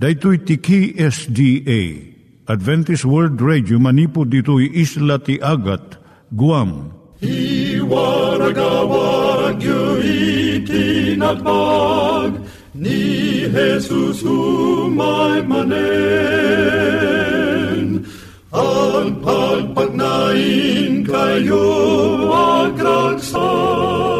Daitui tiki SDA Adventist World Radio manipud ditui isla ti Agat Guam. I waragawag itinatpag ni Jesus umay manen. Ang pagpagnain kayo agkansak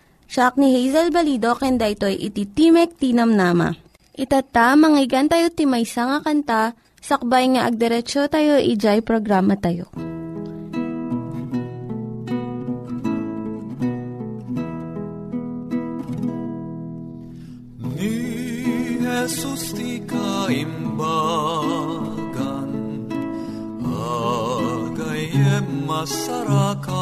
Siya ni Hazel Balido, ken daytoy iti Timek Tinam Nama. Itata, manggigan tayo timaysa nga kanta, sakbay nga agderetsyo tayo, ijay programa tayo. Ni Jesus ti kaimbagan, agayem masarakan.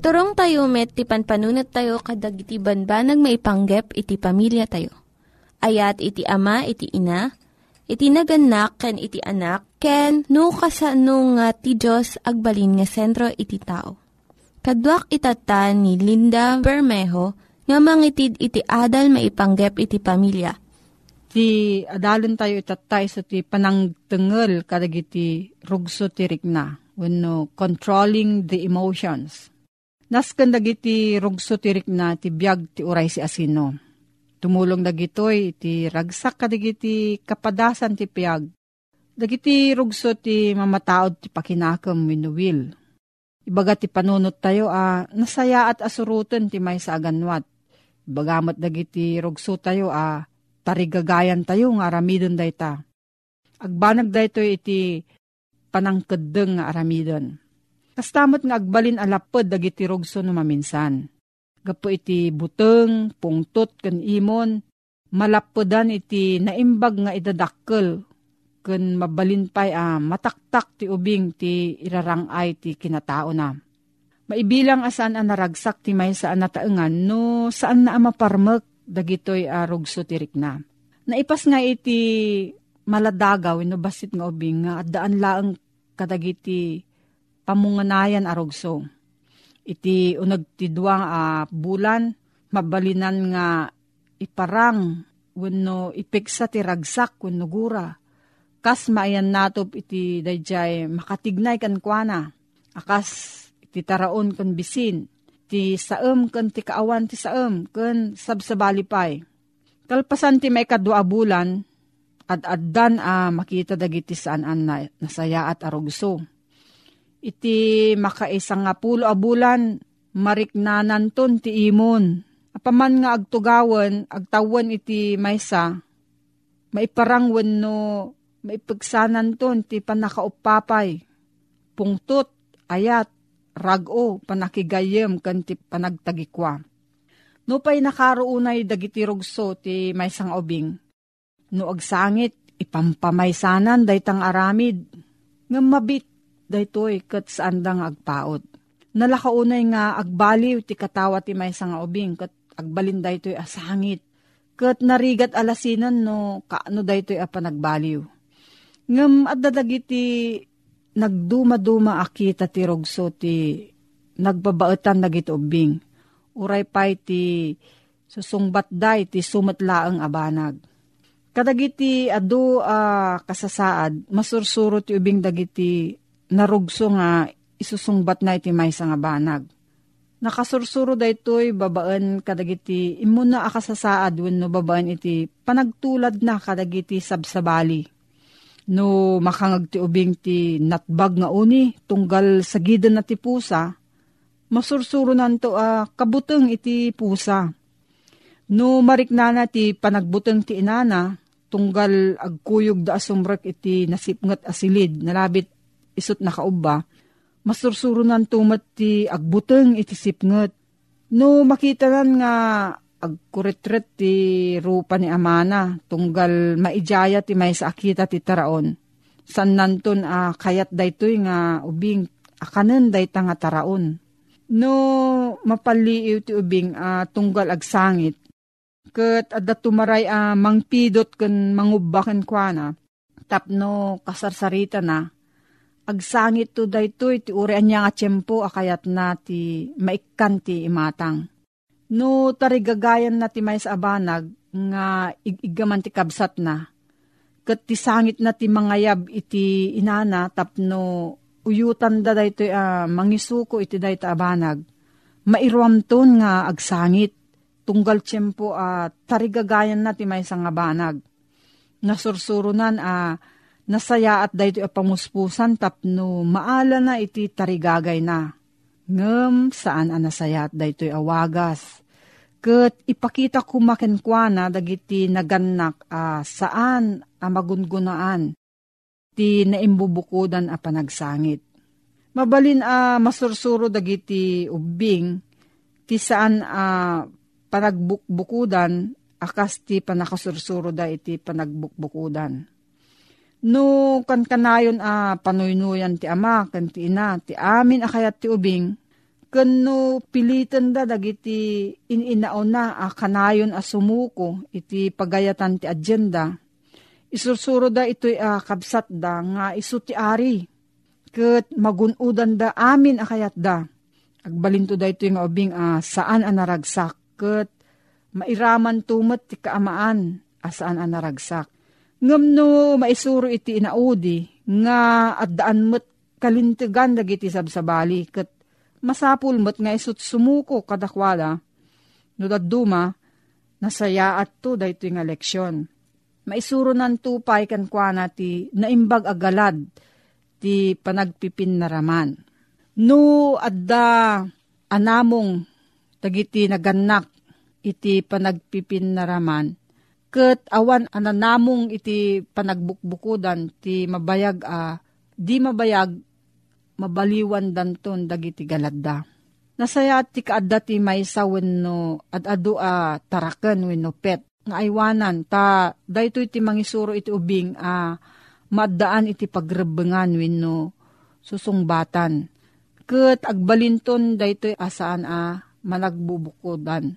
Iturong tayo met, ti panpanunat tayo kadag iti banbanag maipanggep iti pamilya tayo. Ayat iti ama, iti ina, iti naganak, ken iti anak, ken no kasano nga ti Diyos agbalin nga sentro iti tao. Kaduak itata ni Linda Bermejo nga mangitid iti adal maipanggep iti pamilya. ti adalon tayo itatay sa ti panangtengel kadag iti rugso ti rikna wenno controlling the emotions. Nasken dagiti rugso ti rikna ti biag ti uray si asino. Tumulong dagitoy ti ragsak kadagiti kapadasan ti piag. Dagiti rugso ti mamataod ti pakinakam wenno will. Ibaga ti panunot tayo a nasaya at asurutan ti may sa aganwat. Bagamat dagiti rugso tayo a tarigagayan tayo nga aramidon dayta. Agbanag dayto iti panangkedeng nga aramidon. Kastamot nga agbalin alapod dagiti rugso no maminsan. Gapo iti buteng, pungtot, kan imon, malapodan iti naimbag nga idadakkel ken mabalin pay a mataktak ti ubing ti irarangay ti kinatao na. Maibilang asan ang naragsak ti may saan nataengan no saan na maparmek dagitoy a rugso tirik na. Naipas nga iti maladagaw no basit nga ubing nga daan laeng kadagiti pamunganayan a rugso. Iti unag ti duwang a bulan mabalinan nga iparang wenno ipeksa ti ragsak wenno gura. Kas maayan natop iti dayjay makatignay kan kuana. Akas ti taraon kan bisin, ti saem kan ti kaawan ti saem kan sabsabali pay. Kalpasan ti may kadua bulan, at addan a makita dagiti saan an na, nasaya at arugso. Iti makaisang nga pulo a bulan, mariknanan ton ti imon. Apaman nga agtugawan, agtawan iti maysa, maiparangwan no maipagsanan ton ti panakaupapay. Pungtot, ayat, rago panakigayem kan ti panagtagikwa. No pay nakaroonay dagiti rugso ti may sang ubing. No agsangit ipampamaysanan daytang aramid. Nga mabit daytoy kat saan dang agpaot. Nalakaunay nga agbaliw ti katawa ti may sang ubing kat agbalin daytoy asangit. Kat narigat alasinan no kaano daytoy a panagbaliw. Ngam at dadagiti nagduma-duma akita ti rogso ti nagbabaetan dagiti ubing. Uray pay ti susungbat day ti sumatlaang abanag. Kadagiti adu uh, kasasaad, masursuro ti ubing dagiti narugso nga isusungbat na iti may nga banag. Nakasursuro daytoy babaan kadagiti imuna akasasaad wenno babaan iti panagtulad na kadagiti sabsabali no makangag ti ubing ti natbag nga uni, tunggal sa gidan na ti pusa, masursuro nanto a uh, kabuteng iti pusa. No mariknana ti panagbuteng ti inana, tunggal agkuyog da asumrek iti nasipngat asilid, nalabit isot na kauba, masursuro nanto mat ti agbuteng iti sipngat. No makita nan nga agkuretret ti rupa ni Amana, tunggal maijaya ti may sa akita ti taraon. San nanton a uh, kayat daytoy nga ubing akanen dayta nga taraon. No mapaliiw ti ubing uh, tunggal agsangit. Kat adda tumaray a uh, mangpidot ken mangubaken kuana. Tapno kasarsarita na. Agsangit to daytoy ti uri anya nga tiyempo akayat na ti maikkan ti imatang No tarigagayan na ti may sa abanag nga igigaman ti kabsat na. Kat ti sangit na ti mangayab iti inana tapno uyutan da dayto uh, mangisuko iti dayto abanag. Mairuamton nga agsangit. Tunggal tiyempo uh, tarigagayan na ti may nga banag. Nasursurunan a uh, nasaya at dayto pamuspusan tapno maala na iti tarigagay na ngem saan ang nasayat daytoy awagas. Kat ipakita ko makenkwana dagiti naganak uh, saan ang magungunaan ti naimbubukudan a panagsangit. Mabalin a uh, masursuro dagiti ubing ti saan a uh, panagbukbukudan akas ti panakasursuro da iti panagbukbukudan. No kan kanayon a uh, panuynuyan ti ama kan ti ina ti amin akayat ti ubing Kano pilitan da dagiti ininaw na a kanayon a sumuko iti pagayatan ti agenda. Isursuro da ito'y a kabsat da nga isu ti ari. Kat magunudan da amin a kayat da. Agbalinto da ito'y nga ubing a saan a naragsak. Kat mairaman tumat ti kaamaan a saan a naragsak. Ngam no maisuro iti inaudi nga at daan mo't kalintigan dagiti sabsabali kat masapul met nga isut sumuko kadakwala, no daduma, nasaya at to dahito nga leksyon. Maisuro nan tupay kan kwa naimbag agalad ti panagpipin naraman. No adda anamong tagiti naganak iti panagpipin naraman, ket awan ananamong iti panagbukbukudan ti mabayag a di mabayag mabaliwan danton dagiti galadda. Nasaya ti kaadda ti may sa wenno at adu a taraken wenno pet nga aywanan ta daytoy ti mangisuro iti ubing a maddaan iti pagrebengan wenno susungbatan. Ket agbalinton daytoy asaan a managbubukodan.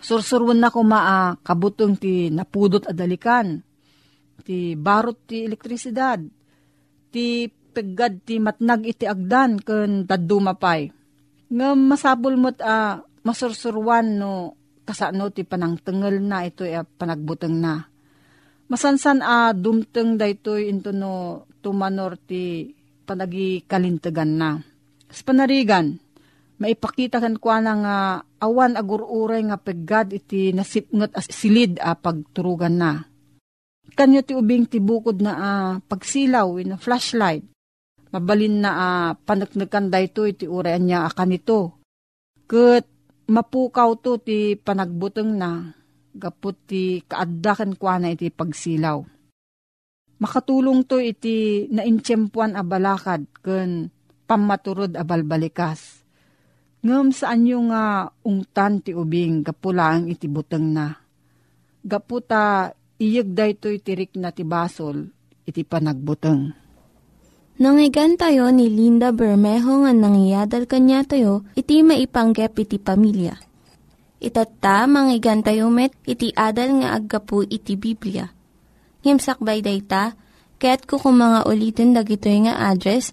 Sursurwan na ko maa kabutong ti napudot adalikan. Ti barot ti elektrisidad. Ti peggad ti matnag iti agdan ken dadumapay. Nga masabol mo't a masursurwan no kasano ti panangtengel na ito e panagbuteng na. Masansan a dumteng daytoy into no tumanor ti panagi kalintegan na. Sa panarigan, maipakita kan kwa nga awan agururay nga peggad iti nasipngot as silid a pagturugan na. Kanyo ti ubing ti bukod na a pagsilaw in a flashlight. Mabalin na a panaknakan dayto iti urayan niya akan ito. Kat mapukaw to ti panagbuteng na gapot ti kaaddakan kwa na iti pagsilaw. Makatulong to iti naintsyempuan a balakad ken pamaturod a balbalikas. Ngem saan yung nga ungtan ti ubing gapulang iti buteng na. Gaputa iyag daytoy tirik na ti basol iti panagbuteng. Nangyigan tayo ni Linda Bermejo nga nangyadal kanya tayo, iti maipanggep iti pamilya. Itatta, manggigan tayo met, iti adal nga aggapu iti Biblia. Ngimsakbay day ta, kaya't kukumanga ulitin dagito nga address,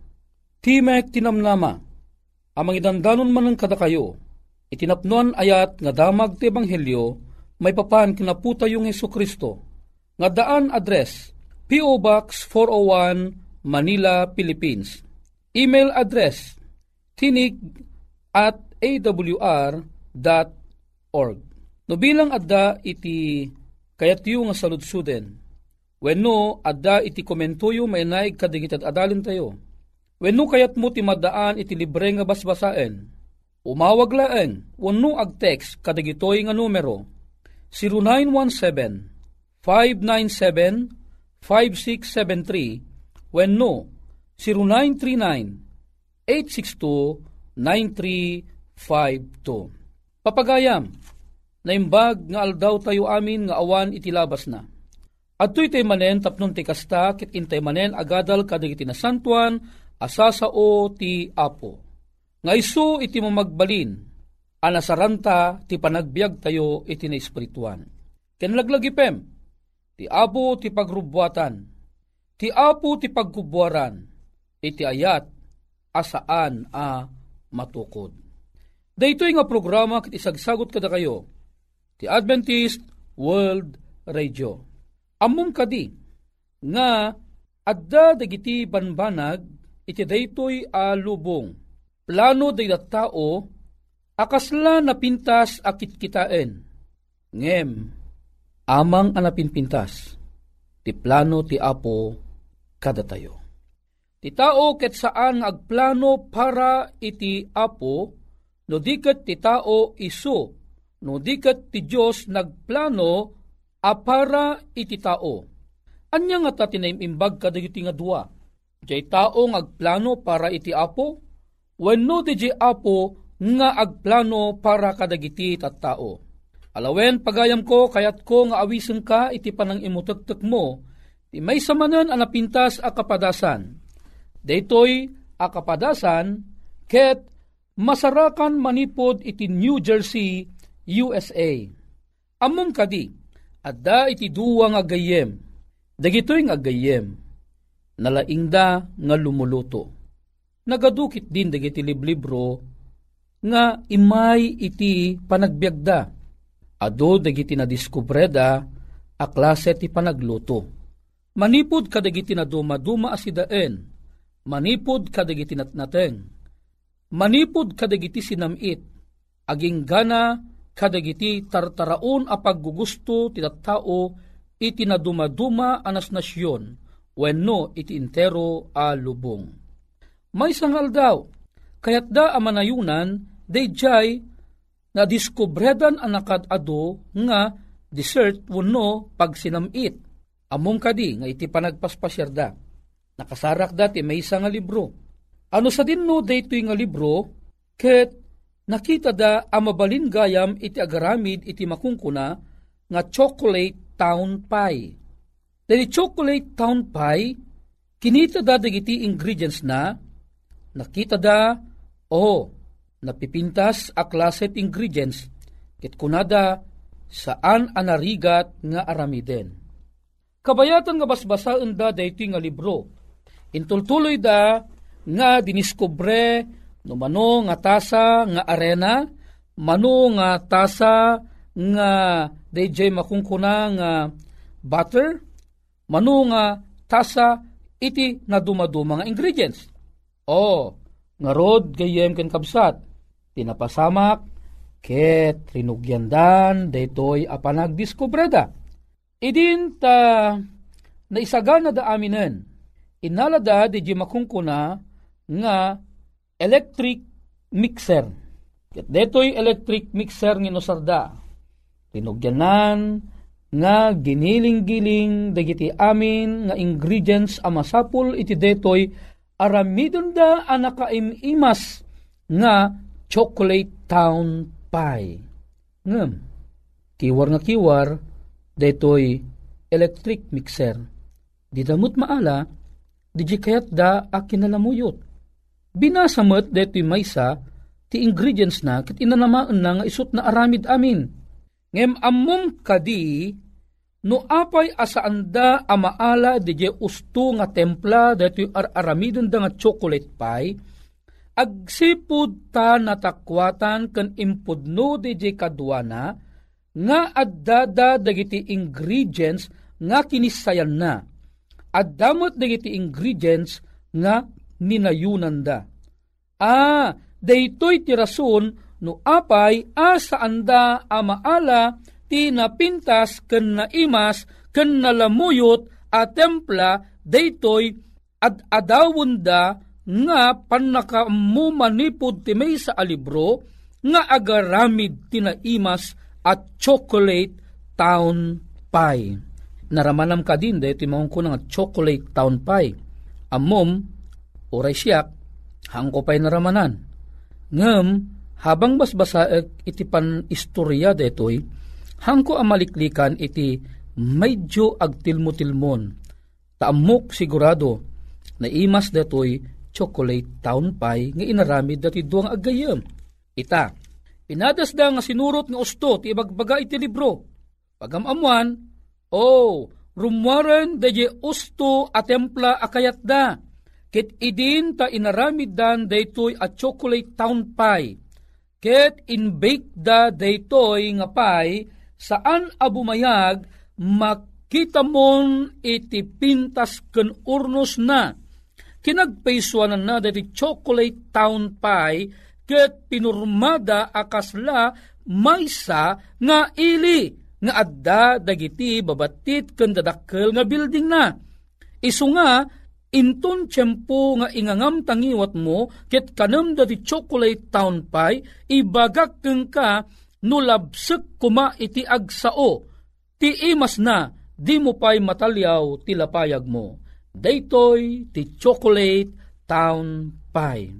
Timek tinamnama, amang idandanon man ng kada kayo, itinapnuan ayat nga damag ti Ebanghelyo, may papan kinaputa yung Yesu Kristo. Nga daan address, P.O. Box 401, Manila, Philippines. Email address, tinig at awr.org. No bilang adda iti kayatyo nga saludsuden, wenno adda iti komentuyo may naig kadigitad adalin tayo. Wenno kayat mo ti madaan iti libre nga basbasaen. Umawag laeng, wenno ag text kadigitoy nga numero 0917-597-5673 wenno 0939-862-9352. Papagayam, naimbag nga aldaw tayo amin nga awan itilabas na. At tuy manen tapnon ti kasta kit intay manen agadal kadigiti na santuan asasao ti apo. Nga iso iti mamagbalin, anasaranta ti panagbiag tayo iti na espirituan. Kenlaglagipem, ti apo ti pagrubwatan, ti apo ti pagkubwaran, iti ayat asaan a matukod. Daytoy nga programa kit isagsagot kada kayo, ti Adventist World Radio. Amom kadi, nga adda dagiti banbanag iti daytoy a lubong. Plano day tao, akasla napintas akit kitaen. Ngem, amang anapinpintas, ti plano ti apo kada tayo. Ti tao ket saan agplano para iti apo, no diket ti tao iso, no diket ti Diyos nagplano a para iti tao. Anya nga ta tinaimimbag kadagiti nga dua. Jay tao agplano para iti apo, wenno ti apo nga agplano para kadagiti tat tao. Alawen pagayam ko kayat ko nga awisen ka iti panang imutektek mo, ti may samanan anapintas a kapadasan. Daytoy a kapadasan ket masarakan manipod iti New Jersey, USA. Amom kadi, adda iti duwa nga gayem, dagitoy nga gayem, nalaingda nga lumuluto. Nagadukit din dagiti liblibro nga imay iti panagbiagda. Ado dagiti na diskubreda a klase ti panagluto. Manipod kadagiti na duma-duma asidaen, manipod kadagiti natnateng, manipod kadagiti sinamit, aging gana kadagiti tartaraon a paggugusto ti tao iti na duma-duma anas nasyon, wenno iti intero a lubong. May sangal daw, kayat da amanayunan, dayjay na diskubredan anakad ado nga dessert wano pag sinamit. Among kadi nga iti panagpaspasyarda. Nakasarak dati may isa nga libro. Ano sa dinno daytoy nga libro ket nakita da amabalin gayam iti agaramid iti makungkuna nga chocolate town pie. Dali chocolate town pie kinita da dagiti ingredients na nakita da oh napipintas a klaset ingredients ket kunada saan anarigat nga aramiden. Kabayatan nga basbasaan da daytoy nga libro. Intultuloy da nga diniskobre no mano nga tasa nga arena, mano nga tasa nga dayjay makungkuna nga butter, mano nga tasa iti na dumaduma nga ingredients. O, nga rod gayem ken kabsat, tinapasamak, ket rinugyandan, daytoy apanagdiskubreda. Idin ta naisagana da aminen, inalada di makungkuna nga electric mixer. Ket detoy electric mixer nga nosarda. Rinugyanan nga giniling-giling dagiti amin nga ingredients a masapul iti detoy aramidon da anakaimas nga chocolate town pie. Ngem, kiwar nga kiwar, detoy electric mixer. Di damot maala, di kayat da a kinalamuyot. Binasamot detoy maysa, ti ingredients na kat inanamaan na nga isut na aramid amin. Ngem ammom kadi, no apay asaanda amaala di usto nga templa ar aramidon da nga chocolate pie, agsipud ta natakwatan ken impudno di kadwana nga addada dagiti ingredients nga kinisayan na. Addamot dagiti ingredients nga ninayunan da. Ah, daytoy ti rason no apay asa anda amaala ti napintas ken naimas ken nalamuyot a templa daytoy ad adawon da nga panakamu manipod ti may sa alibro nga agaramid tinaimas at chocolate town pie. Naramanam ka din dahil timahong ko nga chocolate town pie. Amom, oray siyak, hangko pa'y naramanan. Ngem, habang basbasaek iti pan istorya detoy, hangko amaliklikan iti medyo agtilmo-tilmon. Taamok sigurado na imas detoy chocolate town pie nga inaramid dati duang agayam. Ita, pinadas da nga sinurot nga usto ti ibagbaga iti libro. Pagamamuan, oh, rumwaran da je usto a templa akayat da. Ket idin ta inaramid dan daytoy a chocolate town pie. Ket in-bake da daytoy nga pie saan abumayag makita mon iti pintas ken urnos na kinagpaisuanan na dati chocolate town pie ket pinurmada akasla maysa nga ili nga adda dagiti babatit ken dadakkel nga building na. Isu nga inton tiyempo nga ingangam tangiwat mo ket kanam dati chocolate town pie ibagak keng ka no labsek kuma iti agsao ti imas na di mo pa'y matalyaw ti lapayag mo daytoy ti chocolate town pie.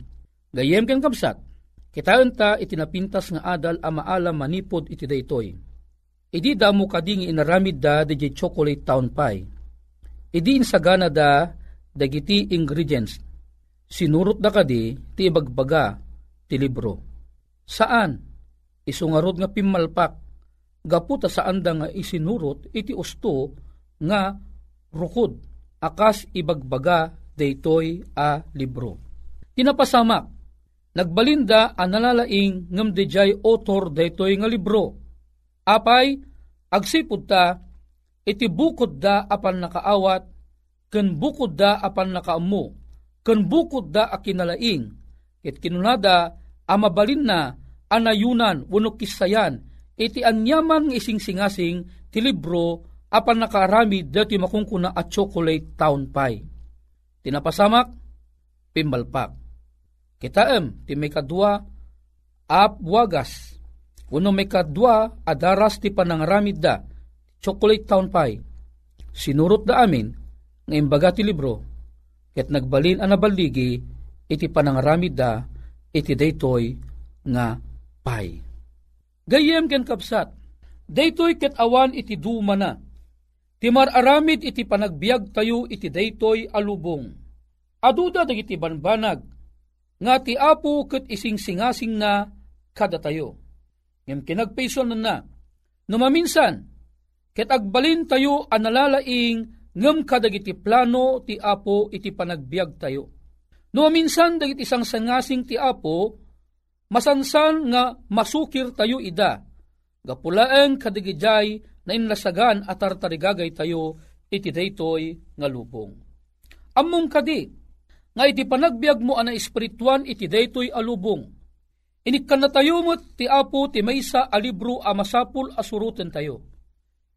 Gayem ken kapsat, kitaan ta itinapintas nga adal a maalam manipod iti daytoy. Idi damo kading inaramid da di chocolate town pie. Idi insagana da dagiti ingredients. Sinurot da kadi ti ibagbaga ti libro. Saan? Isungarod nga pimalpak. Gaputa saan da nga isinurot iti usto nga rukod akas ibagbaga daytoy a libro. Tinapasamak, nagbalinda ang nalalaing ngam dijay author daytoy nga libro. Apay, agsipod ta, iti bukod da apan nakaawat, ken bukod da apan nakaamu, ken bukod da akinalaing, ket kinunada amabalin na anayunan wenno kisayan iti anyaman ng ising singasing ti libro apan nakaarami dati makungkuna at chocolate town pie. Tinapasamak, pimbalpak. Kitaem, ti may kadwa, ap wagas. Uno may kadwa, adaras ti panangaramid da, chocolate town pie. Sinurot da amin, nga imbaga ti libro, ket nagbalin ang nabaligi, iti panangaramid da, iti daytoy nga pie. Gayem ken kapsat, daytoy ket awan iti duma na, Timar aramid iti panagbiag tayo iti daytoy alubong. Aduda dagiti banbanag, nga ti apo ket ising singasing na kada tayo. Ngem kinagpayson na na, numaminsan, ket agbalin tayo analalaing ngem kadagiti plano ti apo iti panagbiag tayo. Numaminsan dagiti isang sangasing ti apo, masansan nga masukir tayo ida, gapulaeng kadigijay na inlasagan at tartarigagay tayo iti daytoy nga lubong. Ammong kadi, nga iti panagbiag mo ana espirituan iti daytoy alubong. Inikkan na tayo mo ti apo ti maysa a libro a masapul asuruten tayo.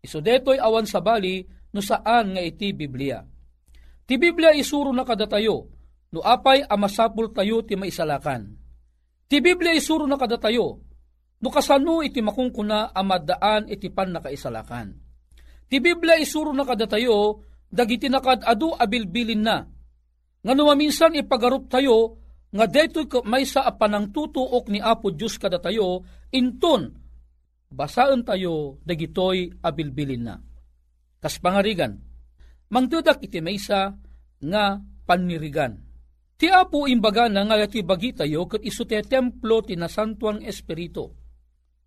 Iso detoy awan sa bali no saan nga iti Biblia. Ti Biblia isuro na kada tayo, no apay a masapul tayo ti maisalakan. Ti Biblia isuro na kada tayo, no kasano iti makungkuna amadaan iti pan nakaisalakan. Ti Biblia isuro na kada tayo, dagiti nakad adu abilbilin na. Nga numaminsan ipagarup tayo, nga detoy may sa apanang tutuok ni Apo Diyos kada tayo, inton, basaan tayo, dagitoy abilbilin na. Kas pangarigan, mangdudak iti maysa nga panirigan. Ti Apo imbaga na nga ti bagi tayo kat iso ti templo ti nasantuang espiritu.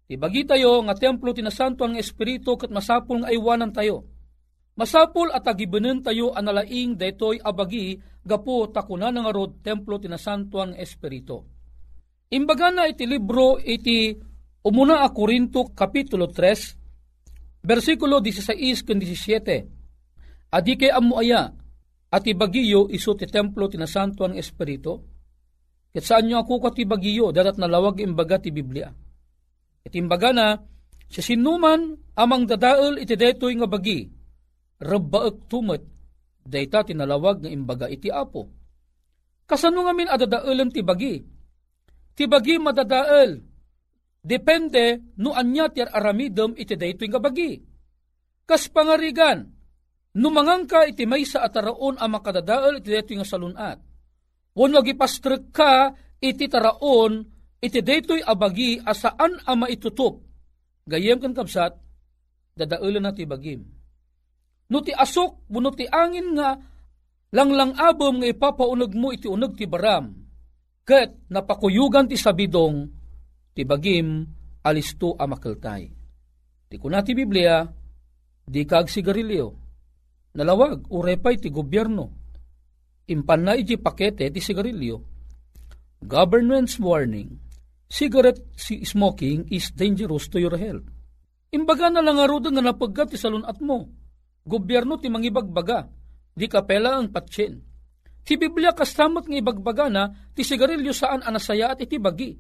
Ti bagi tayo nga templo ti nasantuang espiritu kat masapul nga aywanan tayo. Masapul at agibanen tayo analaing detoy abagi gapo takuna nga rod templo ti nasantuang espiritu. Imbaga na iti libro iti umuna a Korinto kapitulo 3 versikulo 16 ken 17. Adi kay amu aya at ibagiyo iso ti templo ti nasantuang espiritu. Ket saan nyo ako ka ti bagiyo dadat nalawag imbaga ti Biblia. Iti imbaga na sa sinuman amang dadael iti detoy nga bagi rabbaek tumet, dayta tinalawag nga imbaga iti apo. Kasano nga min adadaelan ti bagi? Ti bagi madadael. Depende no anya ti aramidem iti daytoy nga bagi. Kas pangarigan, numangangka iti may sa ataraon ang makadadael iti daytoy nga salunat. Wano gipastrek ka iti taraon iti daytoy abagi asaan ama itutup. Gayem kan kapsat, dadaelan na ti bagim no ti asok, no ti angin nga, langlang abom nga ipapaunog mo iti unog ti baram. Ket napakuyugan ti sabidong, ti bagim alisto a makeltay. Ti kuna ti Biblia, di kag sigarilyo. Nalawag, urepay ti gobyerno. Impan na iti pakete ti sigarilyo. Government's warning, cigarette smoking is dangerous to your health. Imbaga na lang arudan nga napagkat ti salunat mo gobyerno ti mangibagbaga, di kapela ang patsin. Ti Biblia kastamat ng ibagbaga na ti sigarilyo saan anasaya at iti bagi.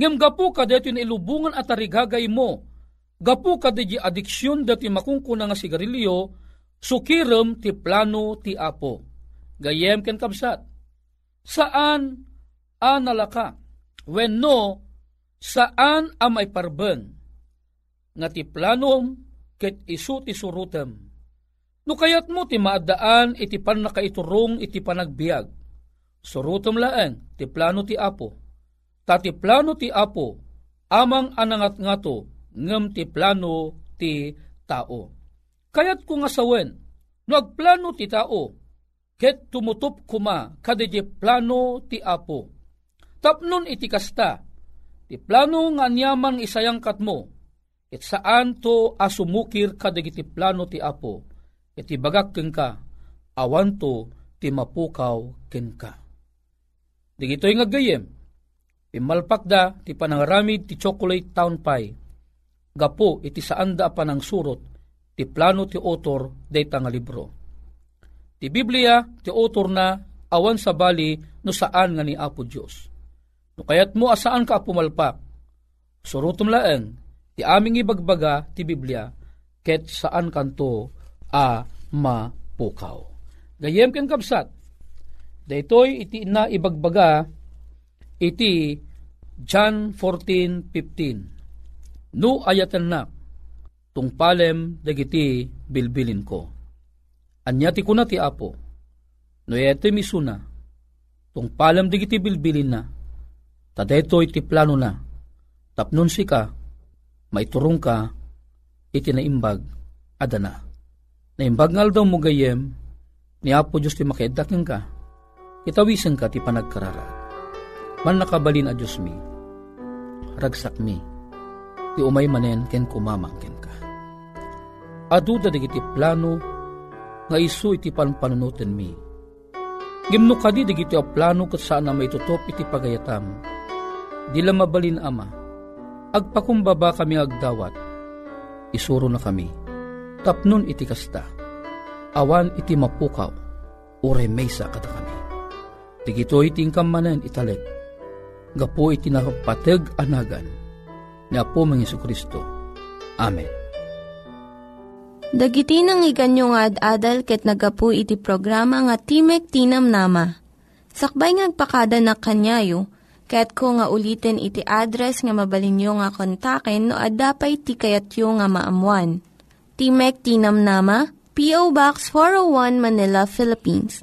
Ngem gapu ka dito ilubungan at tarigagay mo. Gapu ka di adiksyon dati makungkuna nga sigarilyo, sukirem ti plano ti apo. Gayem ken kabsat. Saan analaka? When no, saan amay parben? Nga ti planom ket isu ti surutem No kayat mo ti maadaan iti pan nakaiturong iti panagbiag. Surutom laeng ti plano ti apo. Tati plano ti apo, amang anangat ngato, ngem ti plano ti tao. Kayat ko nga sawen, no agplano ti tao, ket tumutup kuma kadidi plano ti apo. Tapnon iti kasta, ti plano nga anyaman isayang katmo, it saan to asumukir kadagiti plano ti apo iti bagak keng ka, awan to ti mapukaw ken ka. Digito'y nga gayem, pimalpak da ti panangaramid ti chocolate town pie, gapo iti saanda pa ng surot ti plano ti author dayta nga libro. Ti Biblia ti author na awan sa bali no saan nga ni Apo Dios. No kayat mo asaan ka pumalpak, surutom laeng ti aming ibagbaga ti Biblia ket saan kanto a mapukaw. Gayem ken kapsat, daytoy iti na ibagbaga iti John 14:15. No ayatan na tungpalem dagiti bilbilin ko. Anya ti kuna ti apo. No ete misuna tungpalem dagiti bilbilin na. Tadetoy ti plano na. Tapnon si ka, maiturong ka, iti naimbag, adana. Naimbag ngal daw mo gayem, ni Apo Diyos ti makaidakin ka, itawisan ka ti panagkararag. Man nakabalin a Diyos mi, ragsak mi, ti umay manen ken kumamangken ka. Aduda digiti plano, nga isu iti panpanunuten mi. Gimno kadi digiti a plano kat saan na maitutop iti pagayatam. Dila mabalin ama, agpakumbaba kami agdawat, isuro na kami, tapnon iti kasta, awan iti mapukaw, ure mesa kada kami. Digito iti manen italek, gapo iti nakapateg anagan, ni Apo mga Kristo. Amen. Dagiti nang iganyo nga ad-adal ket nagapu iti programa nga Timek Tinam Nama. Sakbay ngagpakada na kanyayo, ket ko nga ulitin iti address nga mabalinyo nga kontaken no ad-dapay tikayatyo nga maamuan. Timek Tinam Nama, P.O. Box 401 Manila, Philippines.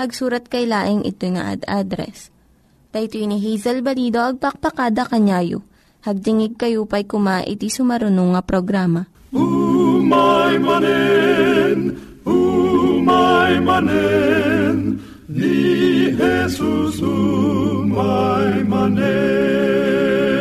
hagsurat kay laing ito nga ad address. Dayto ni Hazel Balido agpakpakada kanyayo. Hagdingig kayo pa'y kuma iti sumarunong nga programa. Umay manen, umay manen, ni Jesus umay manen.